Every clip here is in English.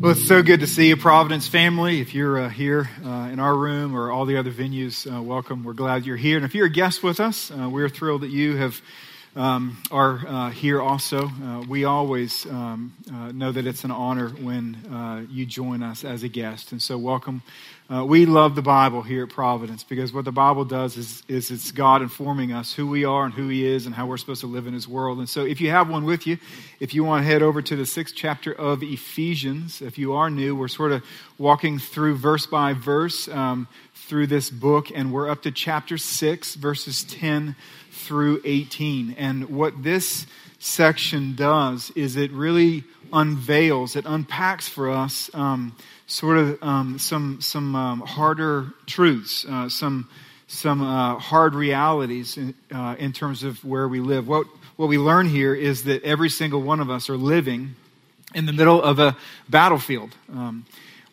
Well, it's so good to see you, Providence family. If you're uh, here uh, in our room or all the other venues, uh, welcome. We're glad you're here. And if you're a guest with us, uh, we're thrilled that you have um, are uh, here also. Uh, we always um, know that it's an honor when you join us as a guest. And so, welcome uh, we love the Bible here at Providence because what the Bible does is, is it's God informing us who we are and who He is and how we're supposed to live in His world. And so, if you have one with you, if you want to head over to the sixth chapter of Ephesians, if you are new, we're sort of walking through verse by verse um, through this book, and we're up to chapter six, verses 10 through 18. And what this section does is it really unveils, it unpacks for us. Um, sort of um, some some um, harder truths, uh, some some uh, hard realities in, uh, in, terms of where we live. What what we learn here is that every single one of us are living in the middle of a battlefield. Um,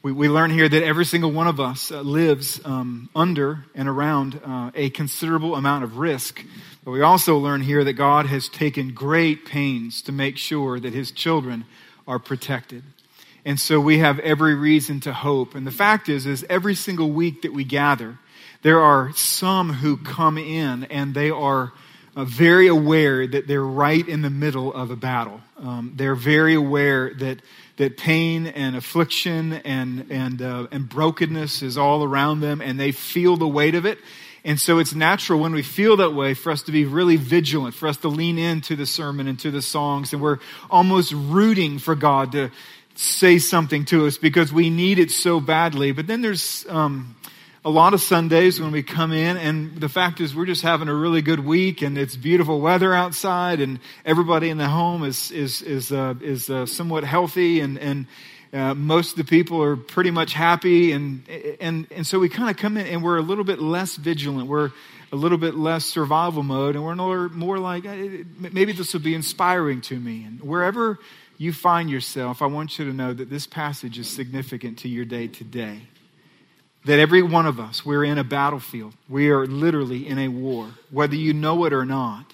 we, we learn here that every single one of us uh, lives um, under and around uh, a considerable amount of risk. But we also learn here that God has taken great pains to make sure that His children are protected. And so we have every reason to hope. And the fact is, is every single week that we gather, there are some who come in and they are uh, very aware that they're right in the middle of a battle. Um, they're very aware that that pain and affliction and and uh, and brokenness is all around them, and they feel the weight of it. And so it's natural when we feel that way for us to be really vigilant, for us to lean into the sermon and to the songs, and we're almost rooting for God to say something to us because we need it so badly. But then there's um, a lot of Sundays when we come in, and the fact is we're just having a really good week, and it's beautiful weather outside, and everybody in the home is is is uh, is uh, somewhat healthy, and and uh, most of the people are pretty much happy, and and and so we kind of come in, and we're a little bit less vigilant. We're a little bit less survival mode, and we're more, more like maybe this will be inspiring to me, and wherever you find yourself, I want you to know that this passage is significant to your day today. That every one of us, we're in a battlefield. We are literally in a war, whether you know it or not.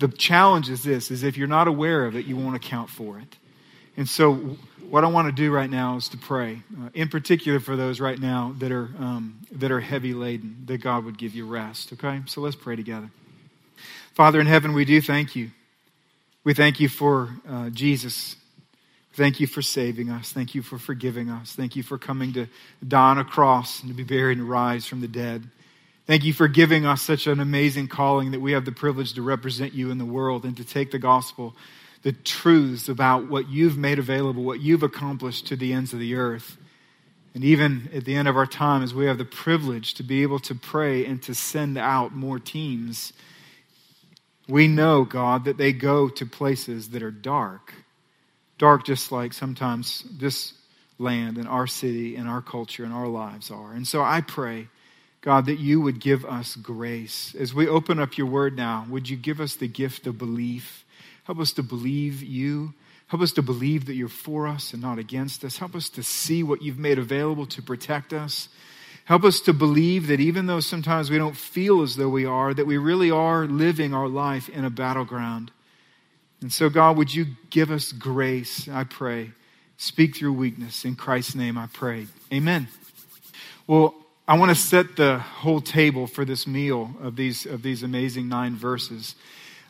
The challenge is this, is if you're not aware of it, you won't account for it. And so what I want to do right now is to pray, uh, in particular for those right now that are, um, that are heavy laden, that God would give you rest, okay? So let's pray together. Father in heaven, we do thank you we thank you for uh, Jesus. Thank you for saving us. Thank you for forgiving us. Thank you for coming to die on a cross and to be buried and rise from the dead. Thank you for giving us such an amazing calling that we have the privilege to represent you in the world and to take the gospel, the truths about what you've made available, what you've accomplished to the ends of the earth. And even at the end of our time, as we have the privilege to be able to pray and to send out more teams we know, God, that they go to places that are dark. Dark just like sometimes this land and our city and our culture and our lives are. And so I pray, God, that you would give us grace. As we open up your word now, would you give us the gift of belief? Help us to believe you. Help us to believe that you're for us and not against us. Help us to see what you've made available to protect us. Help us to believe that even though sometimes we don't feel as though we are, that we really are living our life in a battleground. And so, God, would you give us grace, I pray. Speak through weakness. In Christ's name, I pray. Amen. Well, I want to set the whole table for this meal of these, of these amazing nine verses.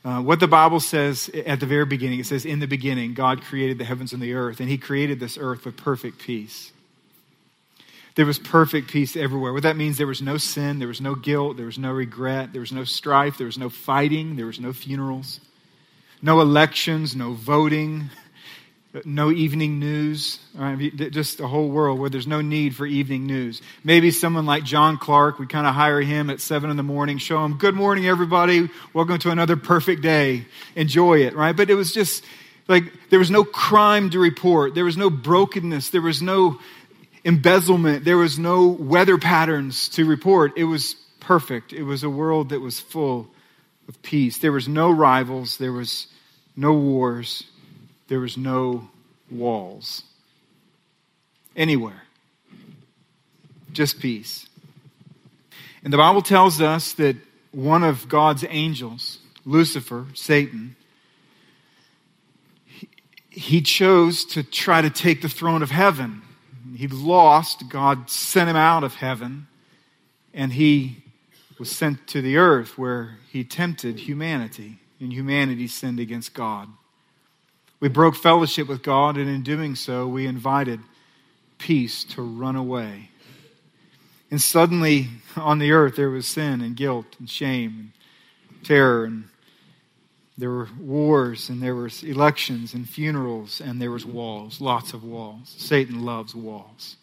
Uh, what the Bible says at the very beginning, it says, In the beginning, God created the heavens and the earth, and He created this earth with perfect peace. There was perfect peace everywhere. What that means, there was no sin, there was no guilt, there was no regret, there was no strife, there was no fighting, there was no funerals, no elections, no voting, no evening news. Right? Just a whole world where there's no need for evening news. Maybe someone like John Clark, we kind of hire him at seven in the morning, show him, good morning, everybody. Welcome to another perfect day. Enjoy it, right? But it was just like there was no crime to report. There was no brokenness. There was no embezzlement. There was no weather patterns to report. It was perfect. It was a world that was full of peace. There was no rivals. There was no wars. There was no walls. Anywhere. Just peace. And the Bible tells us that one of God's angels, Lucifer, Satan, he chose to try to take the throne of heaven. He lost. God sent him out of heaven, and he was sent to the earth where he tempted humanity, and humanity sinned against God. We broke fellowship with God, and in doing so, we invited peace to run away. And suddenly, on the earth, there was sin and guilt and shame and terror and there were wars and there were elections and funerals and there was walls, lots of walls. Satan loves walls.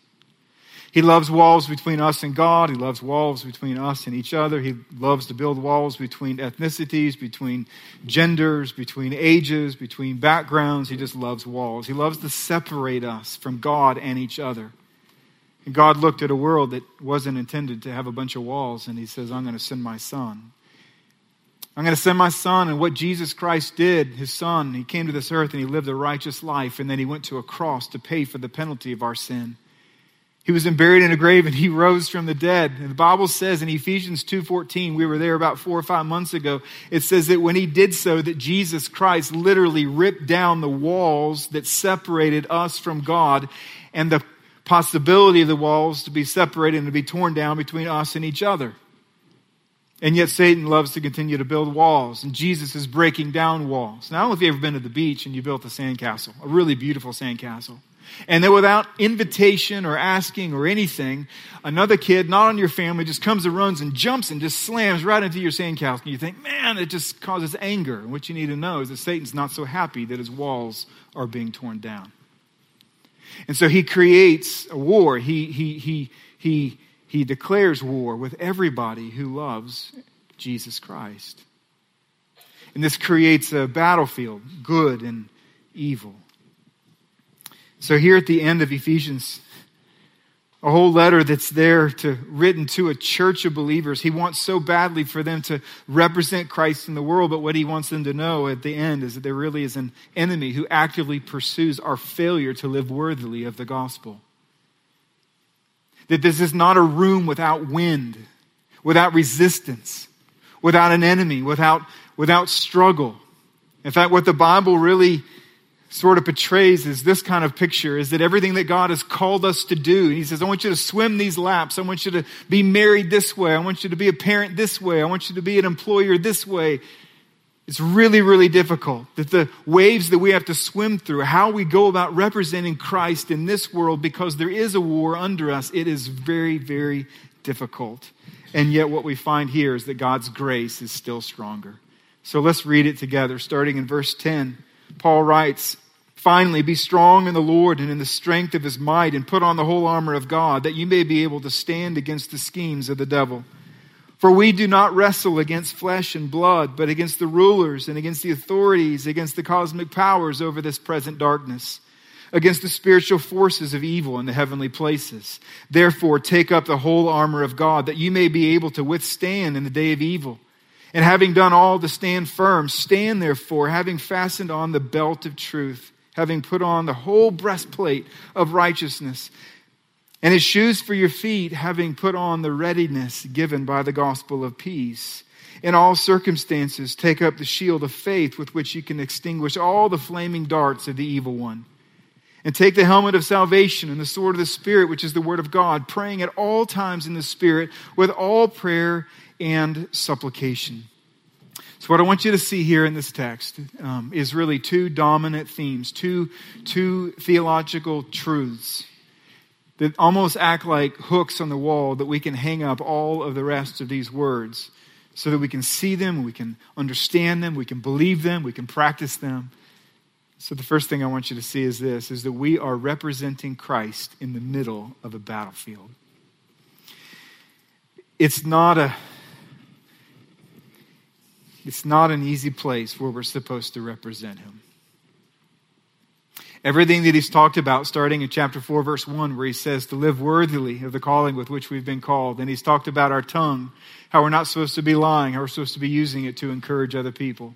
He loves walls between us and God. He loves walls between us and each other. He loves to build walls between ethnicities, between genders, between ages, between backgrounds. He just loves walls. He loves to separate us from God and each other. And God looked at a world that wasn't intended to have a bunch of walls, and He says, I'm going to send my son. I'm going to send my son. And what Jesus Christ did, his son, he came to this earth and he lived a righteous life, and then he went to a cross to pay for the penalty of our sin. He was buried in a grave and he rose from the dead. And the Bible says in Ephesians 2:14, we were there about 4 or 5 months ago, it says that when he did so that Jesus Christ literally ripped down the walls that separated us from God and the possibility of the walls to be separated and to be torn down between us and each other. And yet Satan loves to continue to build walls, and Jesus is breaking down walls. Now, I don't know if you've ever been to the beach and you built a sandcastle, a really beautiful sandcastle. And then without invitation or asking or anything, another kid, not on your family, just comes and runs and jumps and just slams right into your sandcastle. And you think, man, it just causes anger. And what you need to know is that Satan's not so happy that his walls are being torn down. And so he creates a war. He, he, he, he, he declares war with everybody who loves Jesus Christ. And this creates a battlefield, good and evil. So here at the end of Ephesians, a whole letter that's there to written to a church of believers. He wants so badly for them to represent Christ in the world, but what he wants them to know at the end is that there really is an enemy who actively pursues our failure to live worthily of the gospel. That this is not a room without wind, without resistance, without an enemy, without, without struggle. In fact, what the Bible really sort of portrays is this kind of picture is that everything that God has called us to do, He says, I want you to swim these laps. I want you to be married this way. I want you to be a parent this way. I want you to be an employer this way. It's really, really difficult that the waves that we have to swim through, how we go about representing Christ in this world, because there is a war under us, it is very, very difficult. And yet, what we find here is that God's grace is still stronger. So let's read it together, starting in verse 10. Paul writes, Finally, be strong in the Lord and in the strength of his might, and put on the whole armor of God, that you may be able to stand against the schemes of the devil. For we do not wrestle against flesh and blood, but against the rulers and against the authorities, against the cosmic powers over this present darkness, against the spiritual forces of evil in the heavenly places. Therefore, take up the whole armor of God, that you may be able to withstand in the day of evil. And having done all to stand firm, stand therefore, having fastened on the belt of truth, having put on the whole breastplate of righteousness and his shoes for your feet, having put on the readiness given by the gospel of peace. In all circumstances, take up the shield of faith with which you can extinguish all the flaming darts of the evil one. And take the helmet of salvation and the sword of the Spirit, which is the word of God, praying at all times in the Spirit with all prayer and supplication. So, what I want you to see here in this text um, is really two dominant themes, two, two theological truths that almost act like hooks on the wall that we can hang up all of the rest of these words so that we can see them, we can understand them, we can believe them, we can practice them. So the first thing I want you to see is this is that we are representing Christ in the middle of a battlefield. It's not a it's not an easy place where we're supposed to represent him. Everything that he's talked about, starting in chapter 4, verse 1, where he says to live worthily of the calling with which we've been called. And he's talked about our tongue, how we're not supposed to be lying, how we're supposed to be using it to encourage other people.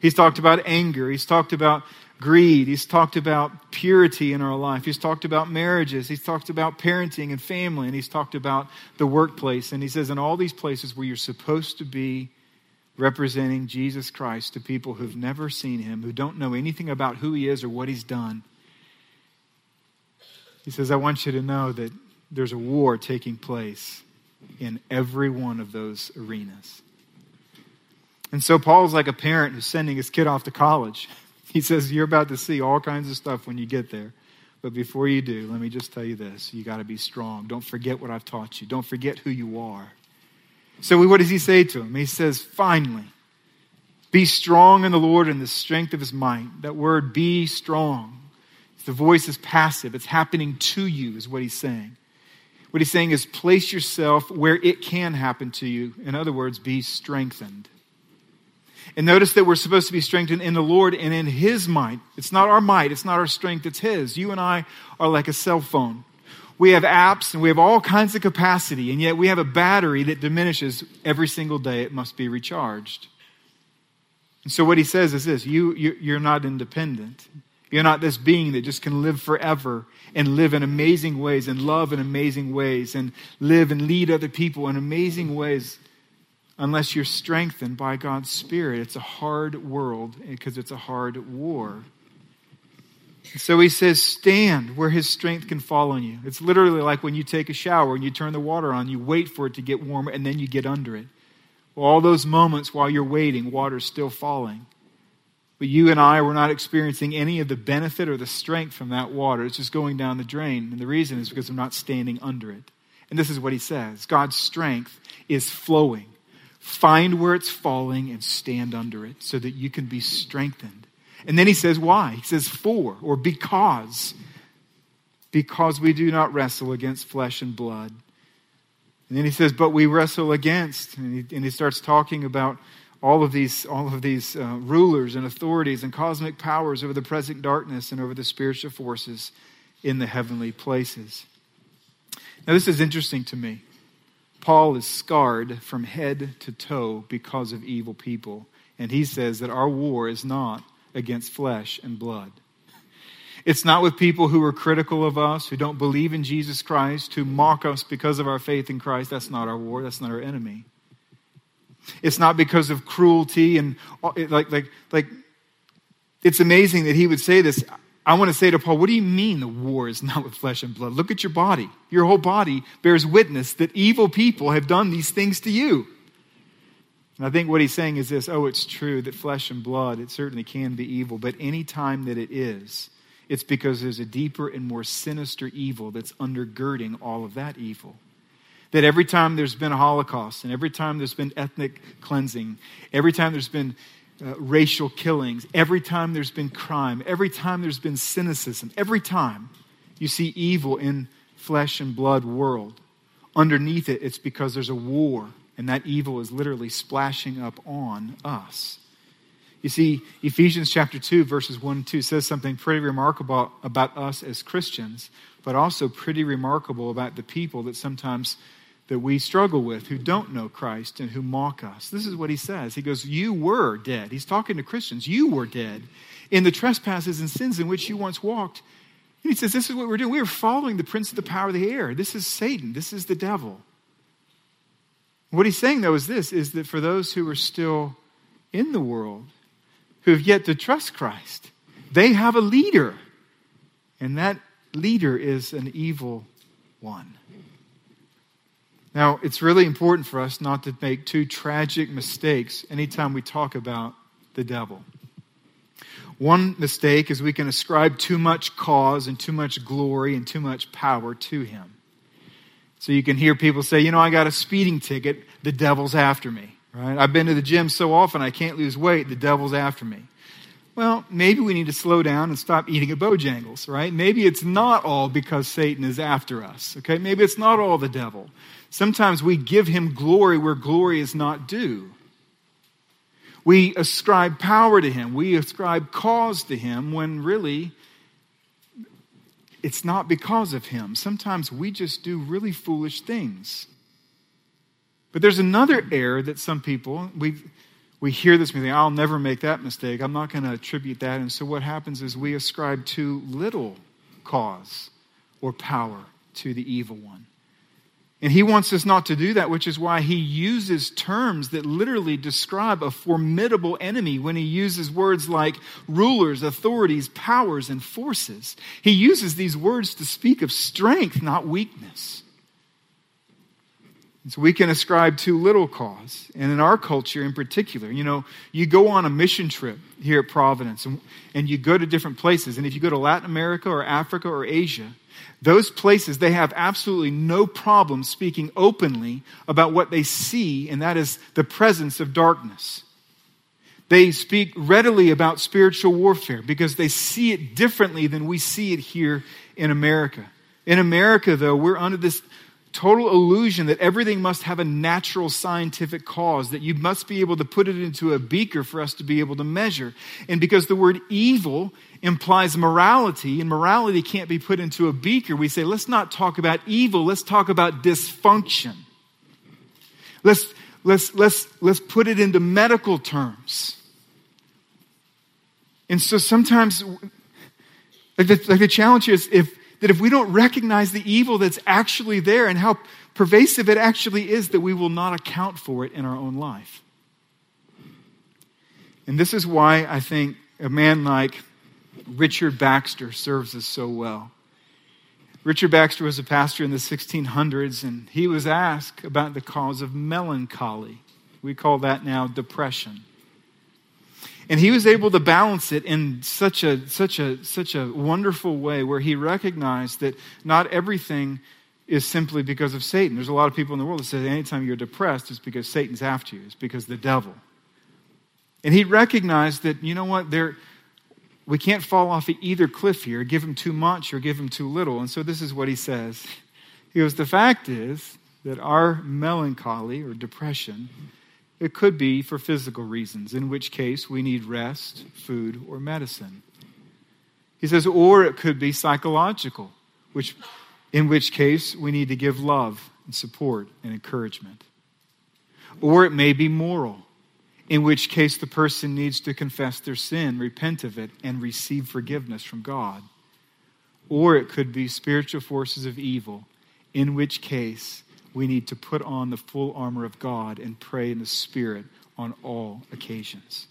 He's talked about anger. He's talked about greed. He's talked about purity in our life. He's talked about marriages. He's talked about parenting and family. And he's talked about the workplace. And he says, in all these places where you're supposed to be representing Jesus Christ to people who've never seen him, who don't know anything about who he is or what he's done. He says, I want you to know that there's a war taking place in every one of those arenas. And so Paul's like a parent who's sending his kid off to college. He says, You're about to see all kinds of stuff when you get there. But before you do, let me just tell you this you got to be strong. Don't forget what I've taught you, don't forget who you are. So, what does he say to him? He says, Finally, be strong in the Lord and the strength of his might. That word, be strong. The voice is passive, it's happening to you, is what he's saying. What he's saying is place yourself where it can happen to you. In other words, be strengthened. And notice that we're supposed to be strengthened in the Lord and in His might. It's not our might, it's not our strength, it's His. You and I are like a cell phone. We have apps and we have all kinds of capacity, and yet we have a battery that diminishes every single day. It must be recharged. And so what he says is this you, you, you're not independent. You're not this being that just can live forever and live in amazing ways and love in amazing ways and live and lead other people in amazing ways unless you're strengthened by God's Spirit. It's a hard world because it's a hard war. So he says, stand where his strength can fall on you. It's literally like when you take a shower and you turn the water on, you wait for it to get warmer and then you get under it. Well, all those moments while you're waiting, water's still falling. But you and I were not experiencing any of the benefit or the strength from that water. It's just going down the drain. And the reason is because I'm not standing under it. And this is what he says God's strength is flowing Find where it's falling and stand under it so that you can be strengthened. And then he says, why? He says, for or because. Because we do not wrestle against flesh and blood. And then he says, but we wrestle against. And he, and he starts talking about all of these, all of these uh, rulers and authorities and cosmic powers over the present darkness and over the spiritual forces in the heavenly places. Now, this is interesting to me. Paul is scarred from head to toe because of evil people. And he says that our war is not against flesh and blood. It's not with people who are critical of us, who don't believe in Jesus Christ, who mock us because of our faith in Christ. That's not our war. That's not our enemy. It's not because of cruelty and uh, like, like, like, it's amazing that he would say this. I want to say to Paul, what do you mean the war is not with flesh and blood? Look at your body. Your whole body bears witness that evil people have done these things to you. And I think what he's saying is this oh, it's true that flesh and blood, it certainly can be evil, but any time that it is, it's because there's a deeper and more sinister evil that's undergirding all of that evil. That every time there's been a Holocaust, and every time there's been ethnic cleansing, every time there's been uh, racial killings, every time there's been crime, every time there's been cynicism, every time you see evil in flesh and blood world, underneath it, it's because there's a war, and that evil is literally splashing up on us. You see, Ephesians chapter 2, verses 1 and 2 says something pretty remarkable about us as Christians, but also pretty remarkable about the people that sometimes that we struggle with who don't know Christ and who mock us. This is what he says. He goes, You were dead. He's talking to Christians. You were dead in the trespasses and sins in which you once walked. And he says, This is what we're doing. We are following the prince of the power of the air. This is Satan. This is the devil. What he's saying, though, is this is that for those who are still in the world, who have yet to trust Christ, they have a leader. And that leader is an evil one. Now, it's really important for us not to make two tragic mistakes anytime we talk about the devil. One mistake is we can ascribe too much cause and too much glory and too much power to him. So you can hear people say, you know, I got a speeding ticket, the devil's after me, right? I've been to the gym so often I can't lose weight, the devil's after me. Well, maybe we need to slow down and stop eating at Bojangles, right? Maybe it's not all because Satan is after us, okay? Maybe it's not all the devil. Sometimes we give him glory where glory is not due. We ascribe power to him. We ascribe cause to him when really it's not because of him. Sometimes we just do really foolish things. But there's another error that some people, we, we hear this, we think, I'll never make that mistake. I'm not going to attribute that. And so what happens is we ascribe too little cause or power to the evil one. And he wants us not to do that, which is why he uses terms that literally describe a formidable enemy when he uses words like rulers, authorities, powers, and forces. He uses these words to speak of strength, not weakness. And so we can ascribe too little cause. And in our culture in particular, you know, you go on a mission trip here at Providence and, and you go to different places. And if you go to Latin America or Africa or Asia, those places, they have absolutely no problem speaking openly about what they see, and that is the presence of darkness. They speak readily about spiritual warfare because they see it differently than we see it here in America. In America, though, we're under this total illusion that everything must have a natural scientific cause, that you must be able to put it into a beaker for us to be able to measure. And because the word evil implies morality, and morality can't be put into a beaker, we say, let's not talk about evil, let's talk about dysfunction. Let's, let's, let's, let's put it into medical terms. And so sometimes, like the, like the challenge is if that if we don't recognize the evil that's actually there and how pervasive it actually is, that we will not account for it in our own life. And this is why I think a man like Richard Baxter serves us so well. Richard Baxter was a pastor in the 1600s, and he was asked about the cause of melancholy. We call that now depression. And he was able to balance it in such a, such a, such a wonderful way where he recognized that not everything is simply because of Satan. There's a lot of people in the world that say anytime you're depressed, it's because Satan's after you, it's because the devil. And he recognized that, you know what, there, we can't fall off either cliff here, give him too much or give him too little. And so this is what he says. He goes, The fact is that our melancholy or depression it could be for physical reasons, in which case we need rest, food, or medicine. He says, or it could be psychological, which, in which case we need to give love and support and encouragement. Or it may be moral, in which case the person needs to confess their sin, repent of it, and receive forgiveness from God. Or it could be spiritual forces of evil, in which case we need to put on the full armor of God and pray in the Spirit on all occasions.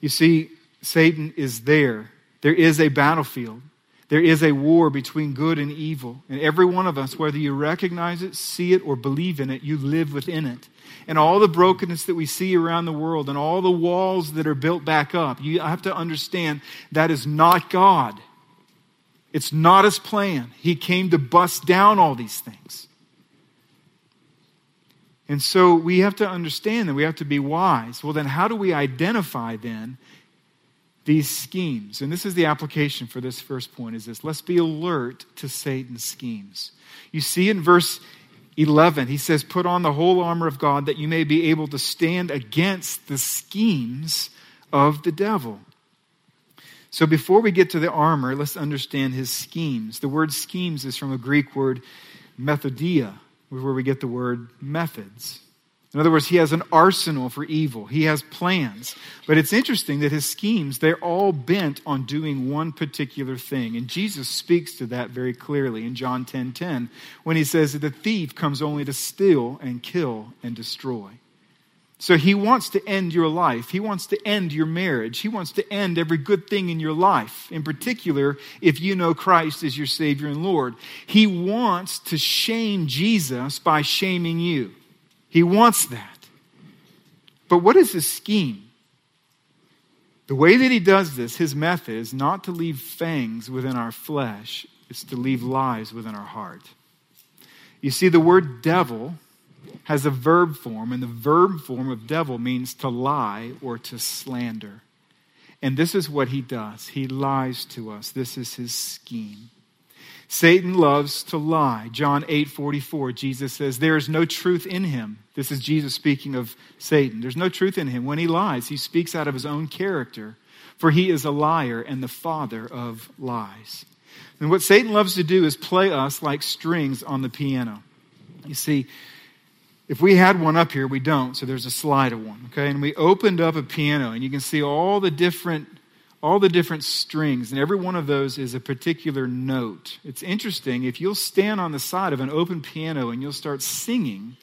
You see, Satan is there. There is a battlefield. There is a war between good and evil. And every one of us, whether you recognize it, see it, or believe in it, you live within it. And all the brokenness that we see around the world and all the walls that are built back up, you have to understand that is not God. It's not his plan. He came to bust down all these things. And so we have to understand that we have to be wise. Well, then, how do we identify then these schemes? And this is the application for this first point is this let's be alert to Satan's schemes. You see in verse 11, he says, Put on the whole armor of God that you may be able to stand against the schemes of the devil. So before we get to the armor, let's understand his schemes. The word schemes is from a Greek word methodia where we get the word methods. In other words, he has an arsenal for evil. He has plans. But it's interesting that his schemes, they're all bent on doing one particular thing. And Jesus speaks to that very clearly in John 10:10 10, 10, when he says that the thief comes only to steal and kill and destroy. So he wants to end your life. He wants to end your marriage. He wants to end every good thing in your life, in particular, if you know Christ as your Savior and Lord. He wants to shame Jesus by shaming you. He wants that. But what is his scheme? The way that he does this, his method, is not to leave fangs within our flesh, it's to leave lies within our heart. You see, the word devil has a verb form, and the verb form of devil means to lie or to slander. And this is what he does he lies to us. This is his scheme. Satan loves to lie. John 8 44, Jesus says, There is no truth in him. This is Jesus speaking of Satan. There's no truth in him. When he lies, he speaks out of his own character, for he is a liar and the father of lies. And what Satan loves to do is play us like strings on the piano. You see, if we had one up here, we don't, so there's a slide of one, okay? And we opened up a piano, and you can see all the different all the different strings, and every one of those is a particular note. It's interesting. If you'll stand on the side of an open piano and you'll start singing,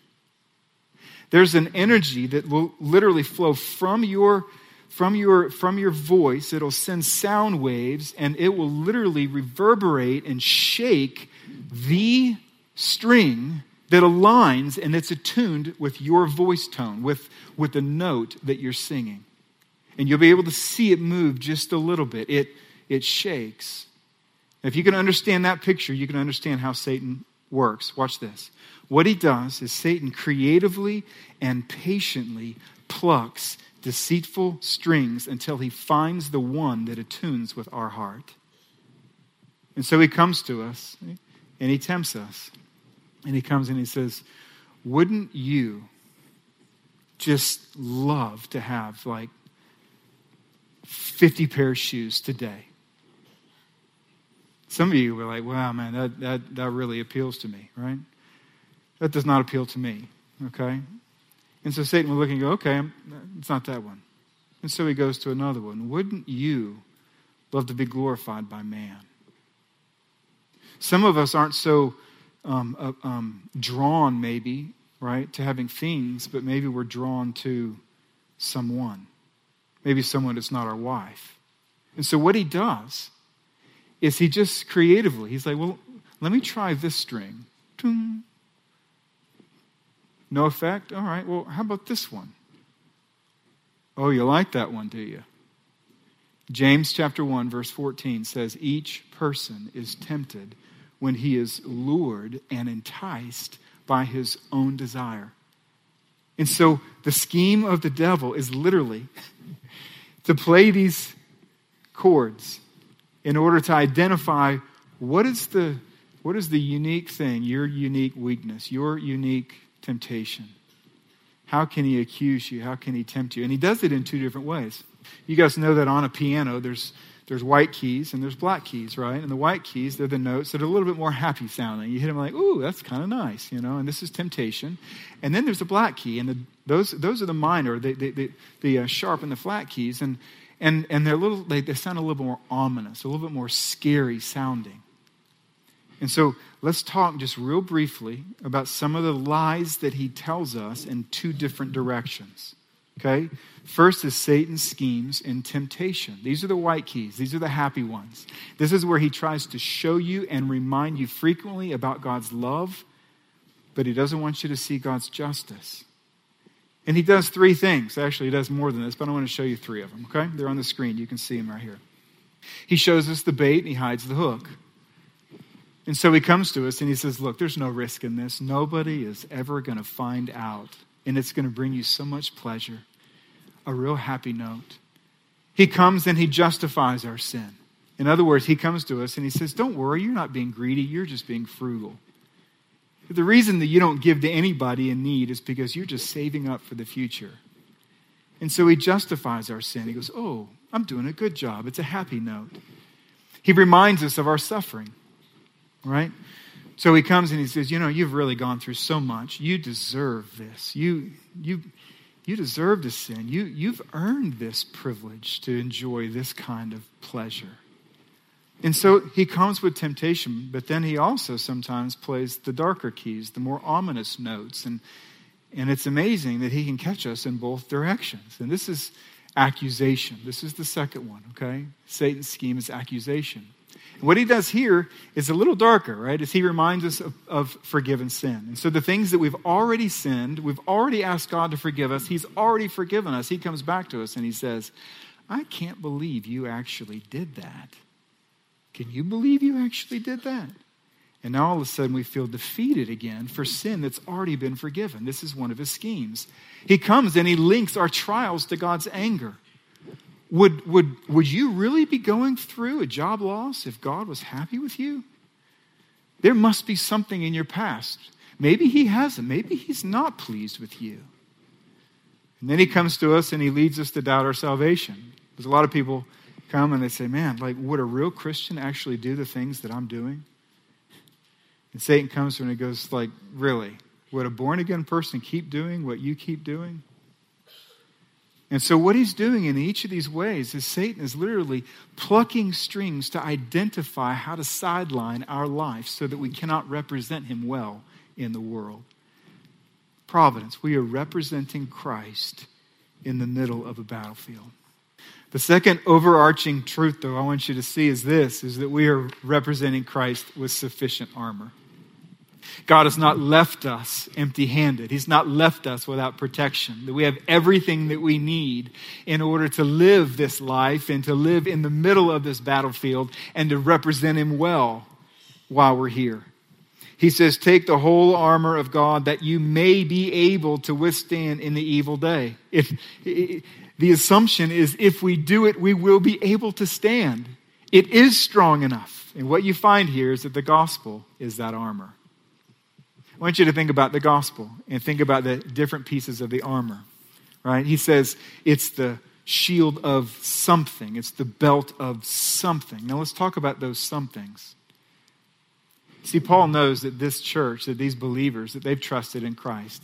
there's an energy that will literally flow from your from your from your voice it'll send sound waves and it will literally reverberate and shake the string that aligns and it's attuned with your voice tone with with the note that you're singing. And you'll be able to see it move just a little bit. It it shakes. If you can understand that picture you can understand how satan works. Watch this. What he does is Satan creatively and patiently plucks deceitful strings until he finds the one that attunes with our heart. And so he comes to us and he tempts us. And he comes and he says, Wouldn't you just love to have like 50 pair of shoes today? Some of you were like, wow, man, that, that, that really appeals to me, right? That does not appeal to me. Okay? And so Satan will look and go, okay, it's not that one. And so he goes to another one. Wouldn't you love to be glorified by man? Some of us aren't so um, uh, um, drawn, maybe, right, to having things, but maybe we're drawn to someone. Maybe someone that's not our wife. And so what he does is he just creatively, he's like, well, let me try this string. No effect? All right, well, how about this one? Oh, you like that one, do you? James chapter 1 verse 14 says each person is tempted when he is lured and enticed by his own desire. And so the scheme of the devil is literally to play these chords in order to identify what is the what is the unique thing, your unique weakness, your unique temptation. How can he accuse you? How can he tempt you? And he does it in two different ways. You guys know that on a piano, there's there's white keys and there's black keys, right? And the white keys, they're the notes that are a little bit more happy sounding. You hit them like, ooh, that's kind of nice, you know, and this is temptation. And then there's the black key, and the, those, those are the minor, the, the, the, the uh, sharp and the flat keys. And, and, and they're little, they, they sound a little more ominous, a little bit more scary sounding. And so let's talk just real briefly about some of the lies that he tells us in two different directions. Okay? First is Satan's schemes and temptation. These are the white keys, these are the happy ones. This is where he tries to show you and remind you frequently about God's love, but he doesn't want you to see God's justice. And he does three things. Actually, he does more than this, but I want to show you three of them, okay? They're on the screen. You can see them right here. He shows us the bait and he hides the hook. And so he comes to us and he says, Look, there's no risk in this. Nobody is ever going to find out. And it's going to bring you so much pleasure, a real happy note. He comes and he justifies our sin. In other words, he comes to us and he says, Don't worry, you're not being greedy, you're just being frugal. The reason that you don't give to anybody in need is because you're just saving up for the future. And so he justifies our sin. He goes, Oh, I'm doing a good job. It's a happy note. He reminds us of our suffering right? So he comes and he says, You know, you've really gone through so much. You deserve this. You, you, you deserve to sin. You, you've earned this privilege to enjoy this kind of pleasure. And so he comes with temptation, but then he also sometimes plays the darker keys, the more ominous notes. And, and it's amazing that he can catch us in both directions. And this is accusation. This is the second one, okay? Satan's scheme is accusation. What he does here is a little darker, right? As he reminds us of, of, forgiven sin. And so the things that we've already sinned, we've already asked God to forgive us, he's already forgiven us. He comes back to us and he says, I can't believe you actually did that. Can you believe you actually did that? And now all of a sudden we feel defeated again for sin that's already been forgiven. This is one of his schemes. He comes and he links our trials to God's anger. Would, would, would you really be going through a job loss if God was happy with you? There must be something in your past. Maybe He hasn't. Maybe He's not pleased with you. And then He comes to us and He leads us to doubt our salvation. There's a lot of people come and they say, Man, like, would a real Christian actually do the things that I'm doing? And Satan comes to him and he goes, like, really? Would a born again person keep doing what you keep doing? And so, what he's doing in each of these ways is Satan is literally plucking strings to identify how to sideline our life so that we cannot represent him well in the world. Providence, we are representing Christ in the middle of a battlefield. The second overarching truth, though, I want you to see is this is that we are representing Christ with sufficient armor. God has not left us empty handed. He's not left us without protection. That we have everything that we need in order to live this life and to live in the middle of this battlefield and to represent Him well while we're here. He says, Take the whole armor of God that you may be able to withstand in the evil day. If, the assumption is if we do it, we will be able to stand. It is strong enough. And what you find here is that the gospel is that armor. I want you to think about the gospel and think about the different pieces of the armor, right? He says it's the shield of something, it's the belt of something. Now let's talk about those somethings. See, Paul knows that this church, that these believers, that they've trusted in Christ,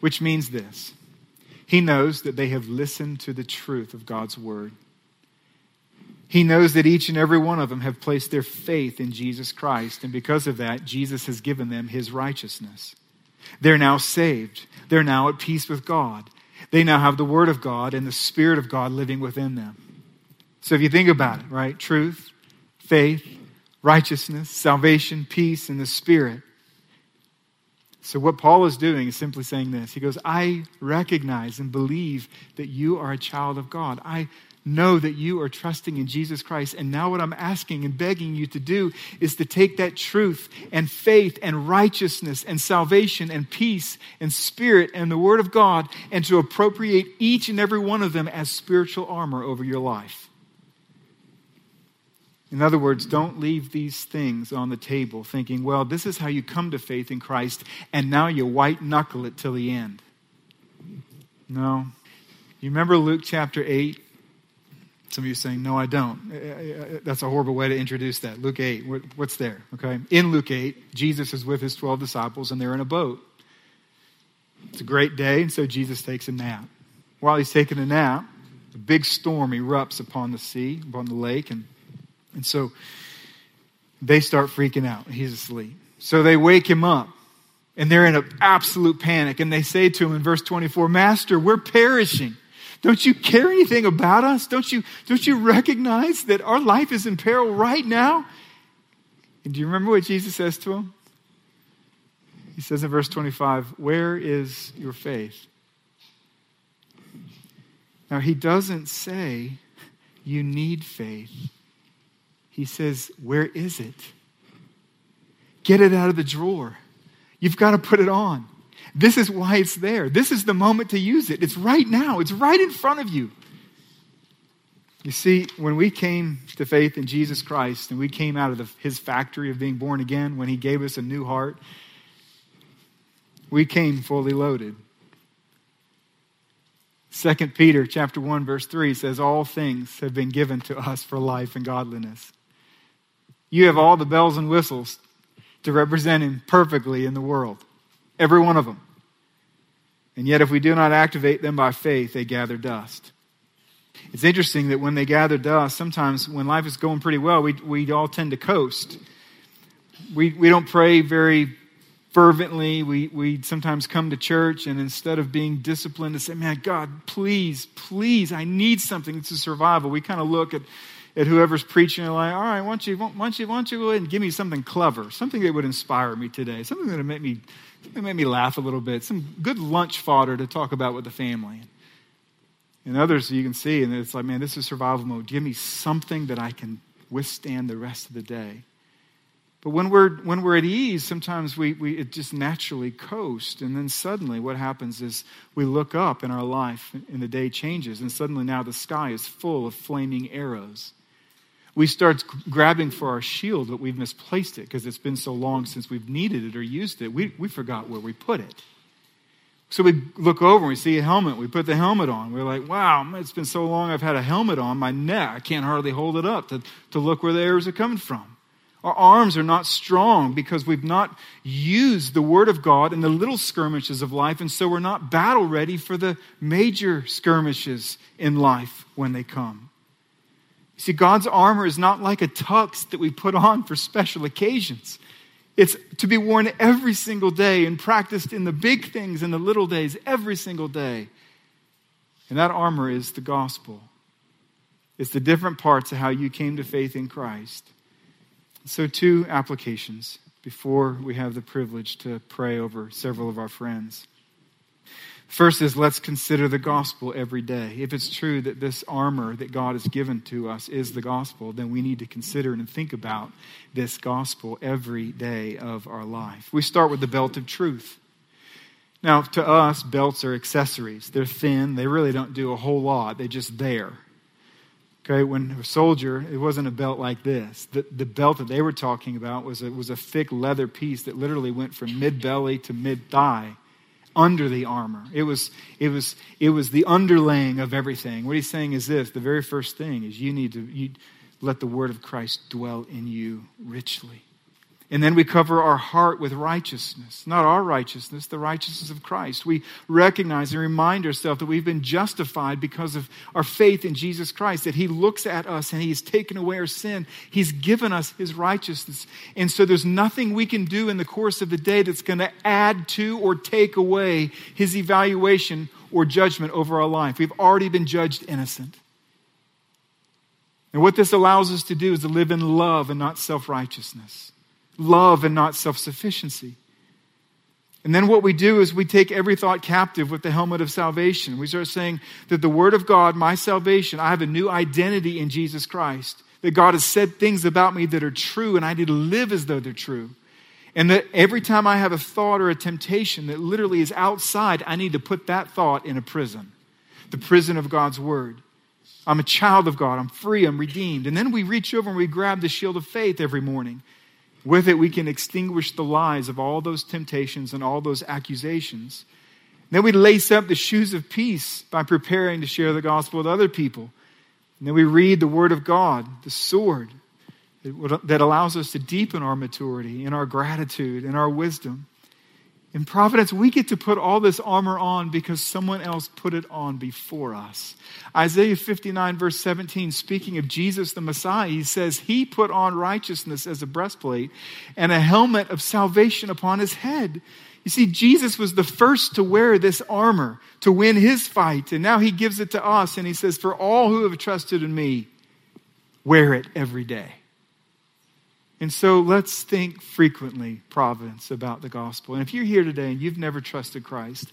which means this. He knows that they have listened to the truth of God's word. He knows that each and every one of them have placed their faith in Jesus Christ, and because of that, Jesus has given them his righteousness. They're now saved. They're now at peace with God. They now have the Word of God and the Spirit of God living within them. So if you think about it, right? Truth, faith, righteousness, salvation, peace, and the Spirit. So, what Paul is doing is simply saying this. He goes, I recognize and believe that you are a child of God. I know that you are trusting in Jesus Christ. And now, what I'm asking and begging you to do is to take that truth and faith and righteousness and salvation and peace and spirit and the Word of God and to appropriate each and every one of them as spiritual armor over your life. In other words, don't leave these things on the table thinking, well, this is how you come to faith in Christ, and now you white knuckle it till the end. No. You remember Luke chapter 8? Some of you saying, No, I don't. Uh, uh, uh, that's a horrible way to introduce that. Luke 8, what's there? Okay. In Luke 8, Jesus is with his 12 disciples and they're in a boat. It's a great day, and so Jesus takes a nap. While he's taking a nap, a big storm erupts upon the sea, upon the lake, and, and so they start freaking out. He's asleep. So they wake him up, and they're in an absolute panic, and they say to him in verse 24, Master, we're perishing. Don't you care anything about us? Don't you, don't you recognize that our life is in peril right now? And do you remember what Jesus says to him? He says in verse 25, Where is your faith? Now, he doesn't say you need faith. He says, Where is it? Get it out of the drawer. You've got to put it on. This is why it's there. This is the moment to use it. It's right now, it's right in front of you. You see, when we came to faith in Jesus Christ and we came out of the, his factory of being born again, when he gave us a new heart, we came fully loaded. 2 Peter chapter 1 verse 3 says all things have been given to us for life and godliness. You have all the bells and whistles to represent him perfectly in the world. Every one of them. And yet, if we do not activate them by faith, they gather dust. It's interesting that when they gather dust, sometimes when life is going pretty well, we, we all tend to coast. We, we don't pray very fervently. We, we sometimes come to church, and instead of being disciplined to say, Man, God, please, please, I need something. A survival. We kind of look at at whoever's preaching and like, all right, why don't you, why don't you, why don't you go ahead and give me something clever, something that would inspire me today, something that would make me, make me laugh a little bit, some good lunch fodder to talk about with the family. And others you can see, and it's like, man, this is survival mode. Give me something that I can withstand the rest of the day. But when we're, when we're at ease, sometimes we, we, it just naturally coast. And then suddenly what happens is we look up in our life and the day changes. And suddenly now the sky is full of flaming arrows we start grabbing for our shield, but we've misplaced it because it's been so long since we've needed it or used it. We, we forgot where we put it. So we look over and we see a helmet. We put the helmet on. We're like, wow, it's been so long I've had a helmet on my neck. I can't hardly hold it up to, to look where the arrows are coming from. Our arms are not strong because we've not used the Word of God in the little skirmishes of life, and so we're not battle ready for the major skirmishes in life when they come. See, God's armor is not like a tux that we put on for special occasions. It's to be worn every single day and practiced in the big things and the little days every single day. And that armor is the gospel. It's the different parts of how you came to faith in Christ. So, two applications before we have the privilege to pray over several of our friends. First is let's consider the gospel every day. If it's true that this armor that God has given to us is the gospel, then we need to consider and think about this gospel every day of our life. We start with the belt of truth. Now, to us, belts are accessories. They're thin, they really don't do a whole lot, they're just there. Okay, when a soldier, it wasn't a belt like this. The, the belt that they were talking about was a, was a thick leather piece that literally went from mid belly to mid thigh under the armor. It was, it, was, it was the underlaying of everything. What he's saying is this the very first thing is you need to you let the word of Christ dwell in you richly. And then we cover our heart with righteousness. Not our righteousness, the righteousness of Christ. We recognize and remind ourselves that we've been justified because of our faith in Jesus Christ, that He looks at us and He's taken away our sin. He's given us His righteousness. And so there's nothing we can do in the course of the day that's going to add to or take away His evaluation or judgment over our life. We've already been judged innocent. And what this allows us to do is to live in love and not self righteousness love and not self sufficiency. And then what we do is we take every thought captive with the helmet of salvation. We start saying that the Word of God, my salvation, I have a new identity in Jesus Christ. That God has said things about me that are true, and I need to live as though they're true. And that every time I have a thought or a temptation that literally is outside, I need to put that thought in a prison the prison of God's Word. I'm a child of God. I'm free. I'm redeemed. And then we reach over and we grab the shield of faith every morning. With it, we can extinguish the lies of all those temptations and all those accusations. Then we lace up the shoes of peace by preparing to share the gospel with other people. And then we read the Word of God, the sword that allows us to deepen our maturity and our gratitude and our wisdom. In Providence, we get to put all this armor on because someone else put it on before us. Isaiah 59, verse 17, speaking of Jesus the Messiah, he says, He put on righteousness as a breastplate and a helmet of salvation upon his head. You see, Jesus was the first to wear this armor to win his fight, and now he gives it to us, and he says, For all who have trusted in me, wear it every day. And so let's think frequently, Providence, about the gospel. And if you're here today and you've never trusted Christ,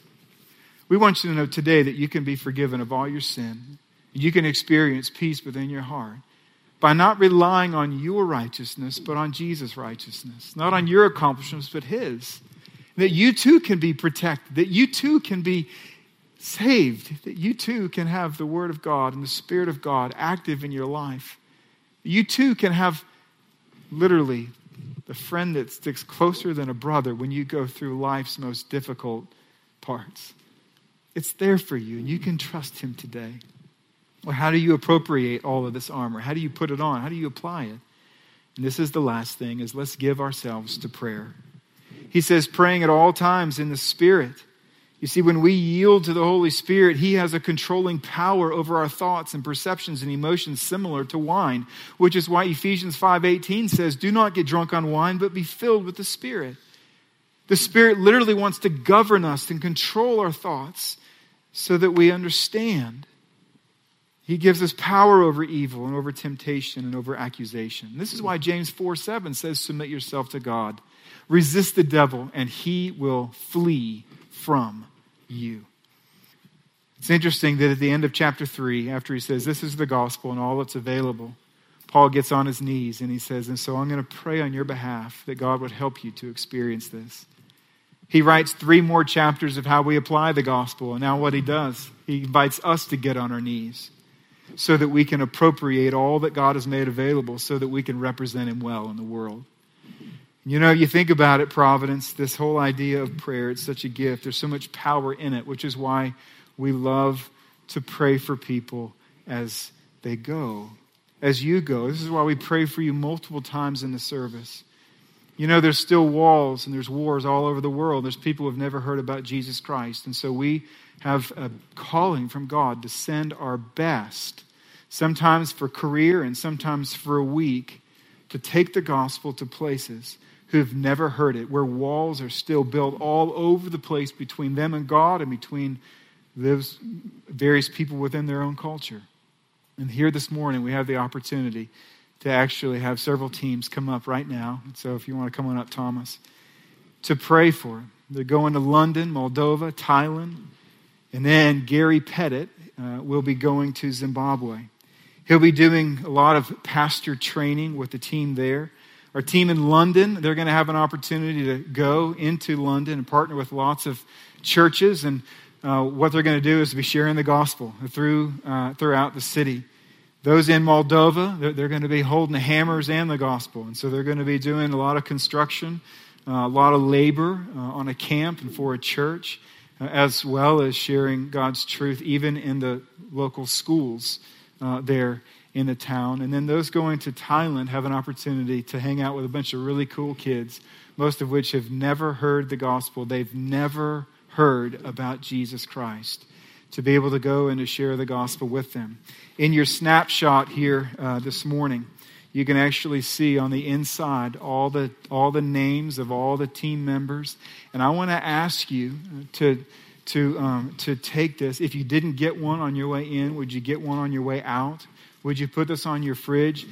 we want you to know today that you can be forgiven of all your sin. You can experience peace within your heart by not relying on your righteousness, but on Jesus' righteousness. Not on your accomplishments, but His. That you too can be protected, that you too can be saved, that you too can have the Word of God and the Spirit of God active in your life. You too can have literally the friend that sticks closer than a brother when you go through life's most difficult parts. It's there for you, and you can trust him today. Well, how do you appropriate all of this armor? How do you put it on? How do you apply it? And this is the last thing is let's give ourselves to prayer. He says praying at all times in the spirit you see, when we yield to the Holy Spirit, He has a controlling power over our thoughts and perceptions and emotions similar to wine, which is why Ephesians 5:18 says, "Do not get drunk on wine, but be filled with the Spirit." The Spirit literally wants to govern us and control our thoughts so that we understand. He gives us power over evil and over temptation and over accusation. This is why James 4 7 says, Submit yourself to God. Resist the devil, and he will flee from you. It's interesting that at the end of chapter 3, after he says, This is the gospel and all that's available, Paul gets on his knees and he says, And so I'm going to pray on your behalf that God would help you to experience this. He writes three more chapters of how we apply the gospel. And now, what he does, he invites us to get on our knees so that we can appropriate all that God has made available so that we can represent him well in the world. You know, you think about it, Providence, this whole idea of prayer, it's such a gift. There's so much power in it, which is why we love to pray for people as they go. as you go. This is why we pray for you multiple times in the service. You know, there's still walls and there's wars all over the world. There's people who have never heard about Jesus Christ. And so we have a calling from God to send our best, sometimes for career and sometimes for a week, to take the gospel to places who've never heard it, where walls are still built all over the place between them and God and between those various people within their own culture. And here this morning, we have the opportunity to actually have several teams come up right now. So if you want to come on up, Thomas, to pray for them. They're going to London, Moldova, Thailand, and then Gary Pettit uh, will be going to Zimbabwe. He'll be doing a lot of pastor training with the team there. Our team in London, they're going to have an opportunity to go into London and partner with lots of churches. And uh, what they're going to do is be sharing the gospel through, uh, throughout the city. Those in Moldova, they're, they're, going to be holding the hammers and the gospel. And so they're going to be doing a lot of construction, uh, a lot of labor uh, on a camp and for a church, uh, as well as sharing God's truth even in the local schools uh, there in the town. And then those going to Thailand have an opportunity to hang out with a bunch of really cool kids, most of which have never heard the gospel. They've never heard about Jesus Christ to be able to go and to share the gospel with them. In your snapshot here uh, this morning, you can actually see on the inside all the, all the names of all the team members. And I want to ask you to, to, um, to take this. If you didn't get one on your way in, would you get one on your way out? Would you put this on your fridge?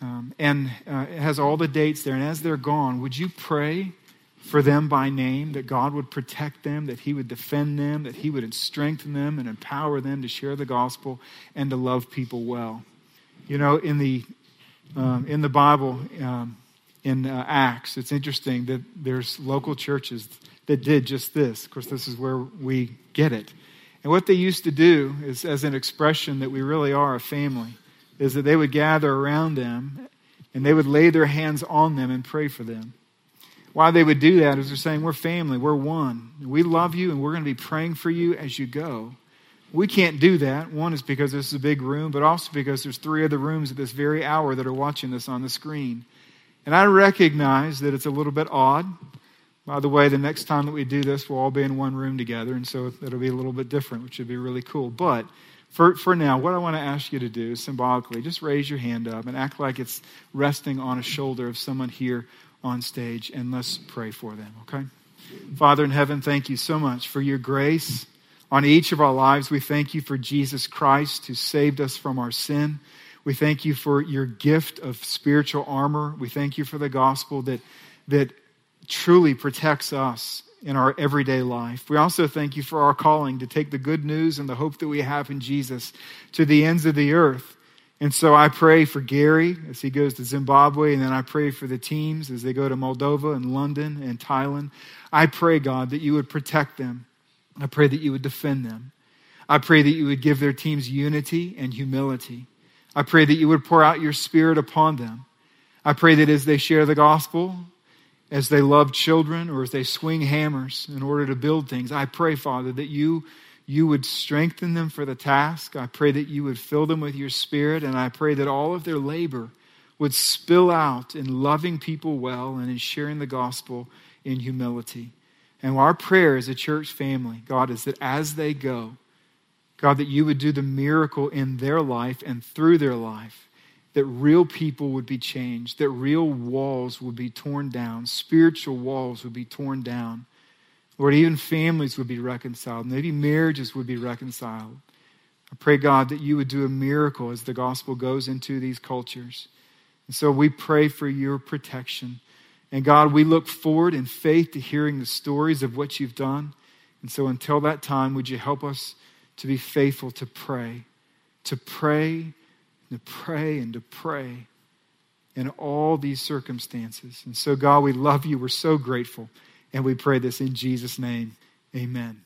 Um, and uh, it has all the dates there. And as they're gone, would you pray for them by name, that God would protect them, that He would defend them, that He would strengthen them and empower them to share the gospel and to love people well. You know, in the um, in the Bible, um, in uh, Acts, it's interesting that there's local churches that did just this. Of course, this is where we get it. And what they used to do is, as an expression that we really are a family, is that they would gather around them and they would lay their hands on them and pray for them. Why they would do that is they're saying, We're family, we're one. We love you, and we're going to be praying for you as you go. We can't do that. One is because this is a big room, but also because there's three other rooms at this very hour that are watching this on the screen. And I recognize that it's a little bit odd. By the way, the next time that we do this, we'll all be in one room together, and so it'll be a little bit different, which would be really cool. But for, for now, what I want to ask you to do symbolically just raise your hand up and act like it's resting on a shoulder of someone here on stage and let's pray for them, okay? Father in heaven, thank you so much for your grace on each of our lives. We thank you for Jesus Christ who saved us from our sin. We thank you for your gift of spiritual armor. We thank you for the gospel that, that truly protects us in our everyday life. We also thank you for our calling to take the good news and the hope that we have in Jesus to the ends of the earth. And so I pray for Gary as he goes to Zimbabwe, and then I pray for the teams as they go to Moldova and London and Thailand. I pray, God, that you would protect them. I pray that you would defend them. I pray that you would give their teams unity and humility. I pray that you would pour out your spirit upon them. I pray that as they share the gospel, as they love children, or as they swing hammers in order to build things, I pray, Father, that you you would strengthen them for the task. I pray that you would fill them with your spirit, and I pray that all of their labor would spill out in loving people well and in sharing the gospel in humility. And our prayer as a church family, God, is that as they go, God, that you would do the miracle in their life and through their life, that real people would be changed, that real walls would be torn down, spiritual walls would be torn down, Lord, even families would be reconciled. Maybe marriages would be reconciled. I pray, God, that you would do a miracle as the gospel goes into these cultures. And so we pray for your protection. And God, we look forward in faith to hearing the stories of what you've done. And so until that time, would you help us to be faithful to pray, to pray, to pray, and to pray in all these circumstances. And so, God, we love you. We're so grateful. And we pray this in Jesus' name. Amen.